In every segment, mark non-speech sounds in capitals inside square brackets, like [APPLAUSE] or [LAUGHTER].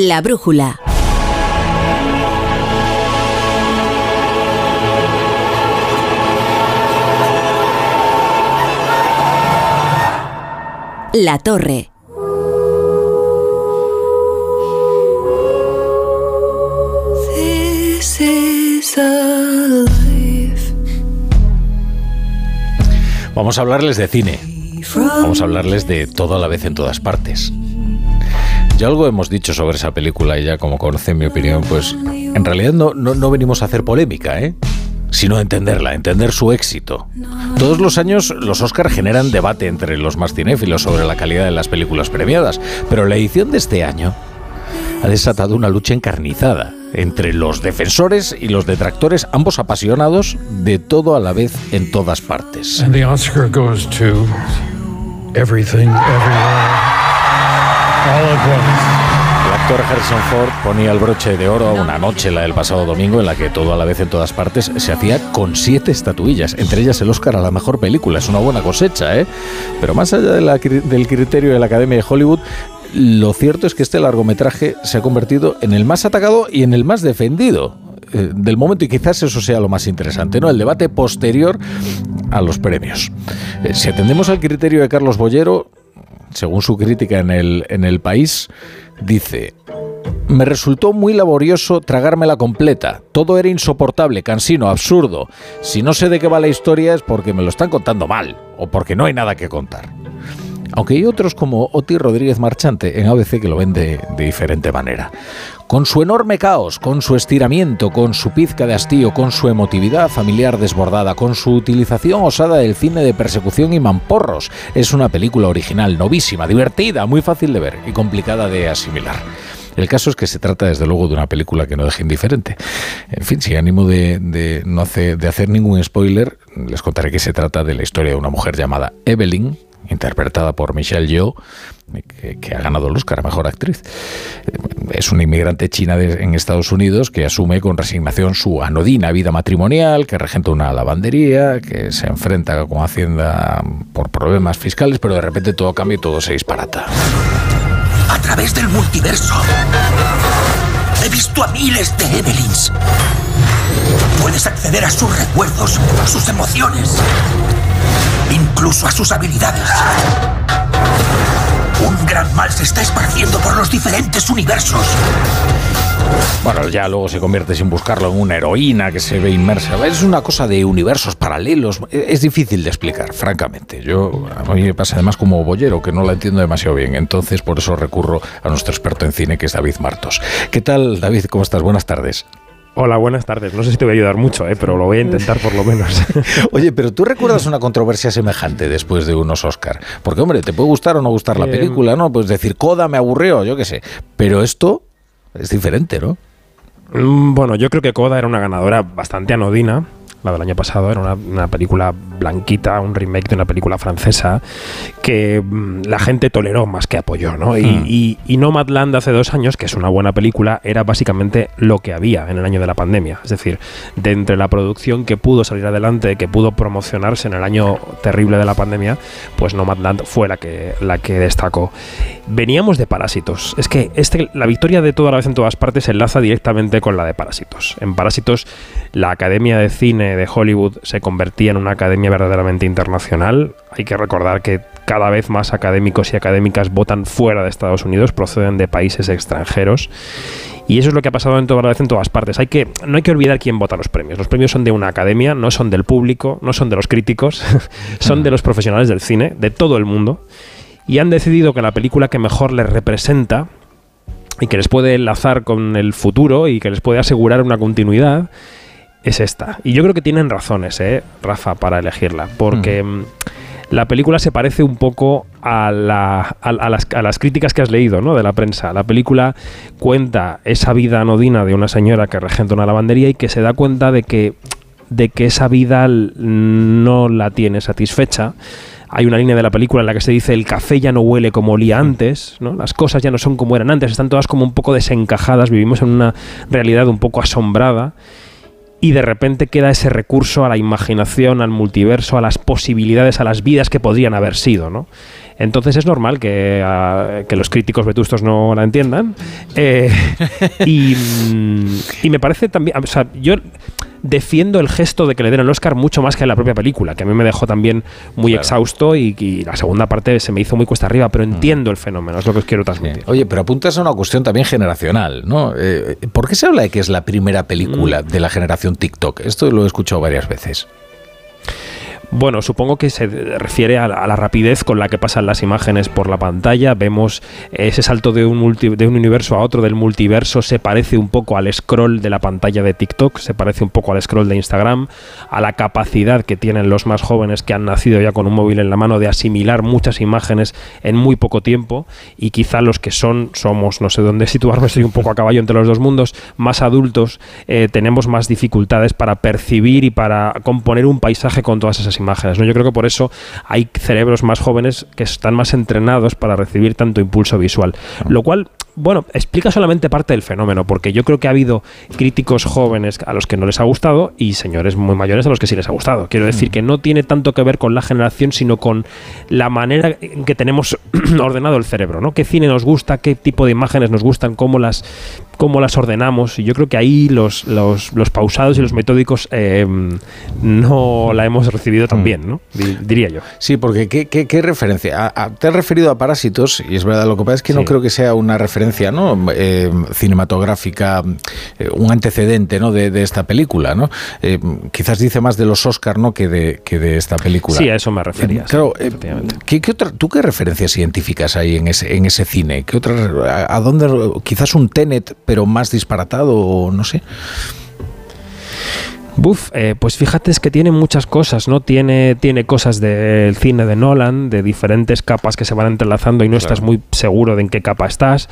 La brújula. La torre. Vamos a hablarles de cine. Vamos a hablarles de todo a la vez en todas partes. Ya algo hemos dicho sobre esa película y ya como conocen mi opinión, pues en realidad no, no, venimos a hacer polémica, ¿eh? sino entenderla, entender su éxito. Todos los años los Oscars generan debate entre los más cinéfilos sobre la calidad de las películas premiadas, pero la edición de este año ha desatado una lucha encarnizada entre los defensores y los detractores, ambos apasionados de todo a la vez en todas partes. And the Oscar goes to everything, everywhere. El actor Harrison Ford ponía el broche de oro a una noche, la del pasado domingo, en la que todo a la vez en todas partes se hacía con siete estatuillas, entre ellas el Oscar a la mejor película. Es una buena cosecha, ¿eh? Pero más allá del criterio de la Academia de Hollywood, lo cierto es que este largometraje se ha convertido en el más atacado y en el más defendido eh, del momento y quizás eso sea lo más interesante, ¿no? El debate posterior a los premios. Eh, si atendemos al criterio de Carlos Bollero, según su crítica en el, en el país, dice, me resultó muy laborioso tragármela completa. Todo era insoportable, cansino, absurdo. Si no sé de qué va la historia es porque me lo están contando mal o porque no hay nada que contar. Aunque hay otros como Oti Rodríguez Marchante en ABC que lo ven de, diferente manera. Con su enorme caos, con su estiramiento, con su pizca de hastío, con su emotividad familiar desbordada, con su utilización osada del cine de persecución y mamporros, es una película original, novísima, divertida, muy fácil de ver y complicada de asimilar. El caso es que se trata desde luego de una película que no deja indiferente. En fin, sin ánimo de, no de hacer ningún spoiler, les contaré que se trata de la historia de una mujer llamada Evelyn, interpretada por Michelle Yeoh, que, ha ganado el Oscar a Mejor Actriz. Es una inmigrante china en Estados Unidos que asume con resignación su anodina vida matrimonial, que regenta una lavandería, que se enfrenta con Hacienda por problemas fiscales, pero de repente todo cambia y todo se disparata. A través del multiverso he visto a miles de Evelyns. Puedes acceder a sus recuerdos, a sus emociones incluso a sus habilidades. Un gran mal se está esparciendo por los diferentes universos. Bueno, ya luego se convierte sin buscarlo en una heroína que se ve inmersa. Es una cosa de universos paralelos. Es difícil de explicar, francamente. Yo a mí me pasa además como bollero que no la entiendo demasiado bien. Entonces por eso recurro a nuestro experto en cine que es David Martos. ¿Qué tal, David? ¿Cómo estás? Buenas tardes. Hola, buenas tardes. No sé si te voy a ayudar mucho, ¿eh? pero lo voy a intentar por lo menos. [LAUGHS] Oye, pero ¿tú recuerdas una controversia semejante después de unos Oscar? Porque, hombre, te puede gustar o no gustar la eh, película, ¿no? Pues decir, Coda me aburrió, yo qué sé. Pero esto es diferente, ¿no? Mm, bueno, yo creo que Coda era una ganadora bastante anodina la del año pasado, era una, película blanquita, un remake de una película francesa que mm, la gente toleró más que apoyó, ¿no? Y, y, y, Nomadland hace dos años, que es una buena película, era básicamente lo que había en el año de la pandemia. Es decir, de entre la producción que pudo salir adelante, que pudo promocionarse en el año terrible de la pandemia, pues Nomadland fue la que, la que destacó. Veníamos de Parásitos. Es que este, la victoria de toda la vez en todas partes se enlaza directamente con la de Parásitos. En Parásitos, la Academia de Cine de Hollywood se convertía en una academia verdaderamente internacional. Hay que recordar que cada vez más académicos y académicas votan fuera de Estados Unidos, proceden de países extranjeros. Y eso es lo que ha pasado en toda la vez en todas partes. Hay que, no hay que olvidar quién vota los premios. Los premios son de una academia, no son del público, no son de los críticos, [LAUGHS] son de los profesionales del cine, de todo el mundo. Y han decidido que la película que mejor les representa y que les puede enlazar con el futuro y que les puede asegurar una continuidad es esta. Y yo creo que tienen razones, ¿eh, Rafa, para elegirla. Porque mm. La película se parece un poco a, la, a, las, a, las, críticas que has leído ¿no? de la prensa. La película cuenta esa vida anodina de una señora que regenta una lavandería y que se da cuenta de que, de que esa vida no la tiene satisfecha. Hay una línea de la película en la que se dice el café ya no huele como olía antes, ¿no? las cosas ya no son como eran antes, están todas como un poco desencajadas, vivimos en una realidad un poco asombrada y de repente queda ese recurso a la imaginación, al multiverso, a las posibilidades, a las vidas que podrían haber sido, ¿no? Entonces es normal que, ah, que los críticos vetustos no la entiendan. Eh, y, [LAUGHS] y me parece también, o sea, yo defiendo el gesto de que le den el Oscar mucho más que la propia película, que a mí me dejó también muy Claro. exhausto y, y la segunda parte se me hizo muy cuesta arriba, pero entiendo el fenómeno, es lo que os quiero Sí. transmitir. Oye, pero apuntas a una cuestión también generacional, ¿no? Eh, ¿Por qué se habla de que es la primera película de la generación TikTok? Esto lo he escuchado varias veces. Bueno, supongo que se refiere a la, rapidez con la que pasan las imágenes por la pantalla. Vemos ese salto de un, multi- de un universo a otro del multiverso. Se parece un poco al scroll de la pantalla de TikTok, se parece un poco al scroll de Instagram, a la capacidad que tienen los más jóvenes que han nacido ya con un móvil en la mano de asimilar muchas imágenes en muy poco tiempo. Y quizá los que son, somos, no sé dónde [LAUGHS] situarme, estoy un poco a caballo entre los dos mundos, más adultos, eh, tenemos más dificultades para percibir y para componer un paisaje con todas esas imágenes. ¿no? Yo creo que por eso hay cerebros más jóvenes que están más entrenados para recibir tanto impulso visual. Lo cual, bueno, explica solamente parte del fenómeno, porque yo creo que ha habido críticos jóvenes a los que no les ha gustado y señores muy mayores a los que sí les ha gustado. Quiero decir que no tiene tanto que ver con la generación, sino con la manera en que tenemos [CLEARS THROAT] ordenado el cerebro, ¿no? ¿Qué cine nos gusta? ¿Qué tipo de imágenes nos gustan? ¿Cómo las, cómo las ordenamos? Y yo creo que ahí los, los, los pausados y los metódicos eh, no la hemos recibido tan bien, ¿no? Di- Diría yo. Sí, porque ¿qué, qué- qué referencia? A- a- te has referido a Parásitos, y es verdad, lo que pasa es que no creo que sea una referencia ¿no? Eh, cinematográfica, eh, un antecedente ¿no? de, de esta película. ¿no? Eh, quizás dice más de los Oscar ¿no? que, de, que de esta película. Sí, a eso me refería. Claro, sí. ¿qué, qué otra- ¿tú qué referencias identificas ahí en ese, en ese cine? ¿Qué otra, a, a dónde, quizás un Tenet, pero más disparatado, o no sé? Buf, eh, pues fíjate es que tiene muchas cosas, ¿no? Tiene, tiene cosas del cine de Nolan, de diferentes capas que se van entrelazando y no estás muy seguro de en qué capa estás.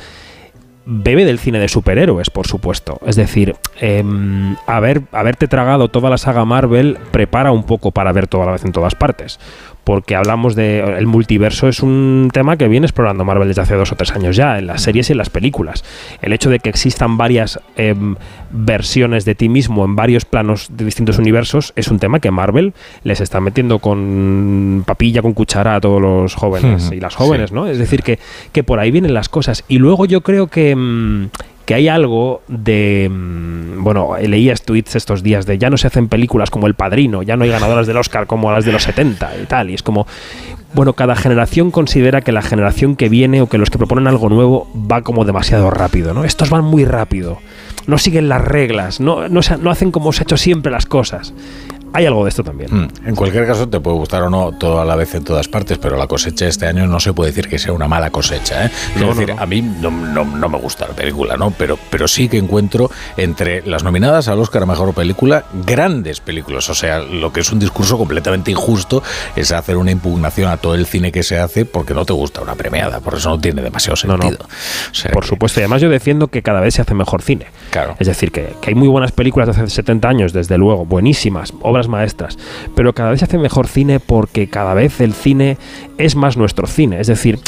Bebe del cine de superhéroes, por supuesto. Es decir, em, haber, haberte tragado toda la saga Marvel prepara un poco para ver toda la vez en todas partes. Porque hablamos de. El multiverso es un tema que viene explorando Marvel desde hace dos o tres años ya, en las series y en las películas. El hecho de que existan varias em, versiones de ti mismo en varios planos de distintos universos es un tema que Marvel les está metiendo con papilla, con cuchara a todos los jóvenes y las jóvenes, sí. ¿no? Es decir, que, que por ahí vienen las cosas. Y luego yo creo que, mm, que hay algo de... mm, Bueno, leías tweets estos días de ya no se hacen películas como El Padrino, ya no hay ganadoras del Oscar como las de los 70 y tal. Y es como... Bueno, cada generación considera que la generación que viene o que los que proponen algo nuevo va como demasiado rápido, ¿no? Estos van muy rápido, no siguen las reglas, no, no, no hacen como se ha hecho siempre las cosas. Hay algo de esto también. Mm, En cualquier caso, te puede gustar o no todo a la vez en todas partes, pero la cosecha de este año no se puede decir que sea una mala cosecha. ¿eh? Es No, no, decir, no. a mí no, no- no me gusta la película, ¿no? Pero, pero sí que encuentro entre las nominadas al Oscar a Mejor Película grandes películas. O sea, lo que es un discurso completamente injusto es hacer una impugnación a todo el cine que se hace porque no te gusta una premiada. Por eso no tiene demasiado sentido. O sea Por que- supuesto, y además yo defiendo que cada vez se hace mejor cine. Claro. Es decir, que, que hay muy buenas películas de hace 70 años, desde luego, buenísimas, obras maestras, pero cada vez se hace mejor cine porque cada vez el cine es más nuestro cine. Es decir,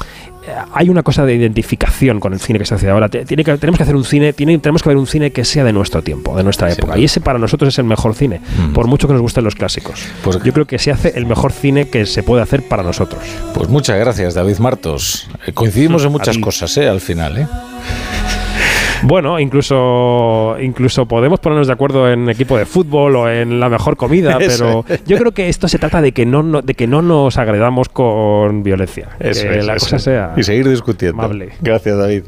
hay una cosa de identificación con el cine que se hace ahora. Tiene que, tenemos que hacer un cine, tiene, tenemos que ver un cine que sea de nuestro tiempo, de nuestra época. Y ese para nosotros es el mejor cine, Mm. por mucho que nos gusten los clásicos. Pues- Yo creo que se hace el mejor cine que se puede hacer para nosotros. Pues muchas gracias, David Martos. Eh, Coincidimos [LAUGHS] en muchas cosas, ¿eh? Al final, ¿eh? Bueno, incluso, incluso podemos ponernos de acuerdo en equipo de fútbol o en la mejor comida, [LAUGHS] pero yo creo que esto se trata de que no, no- de que no nos agredamos con violencia. Eso que es, la eso cosa es. sea Y seguir discutiendo. amable. Gracias, David.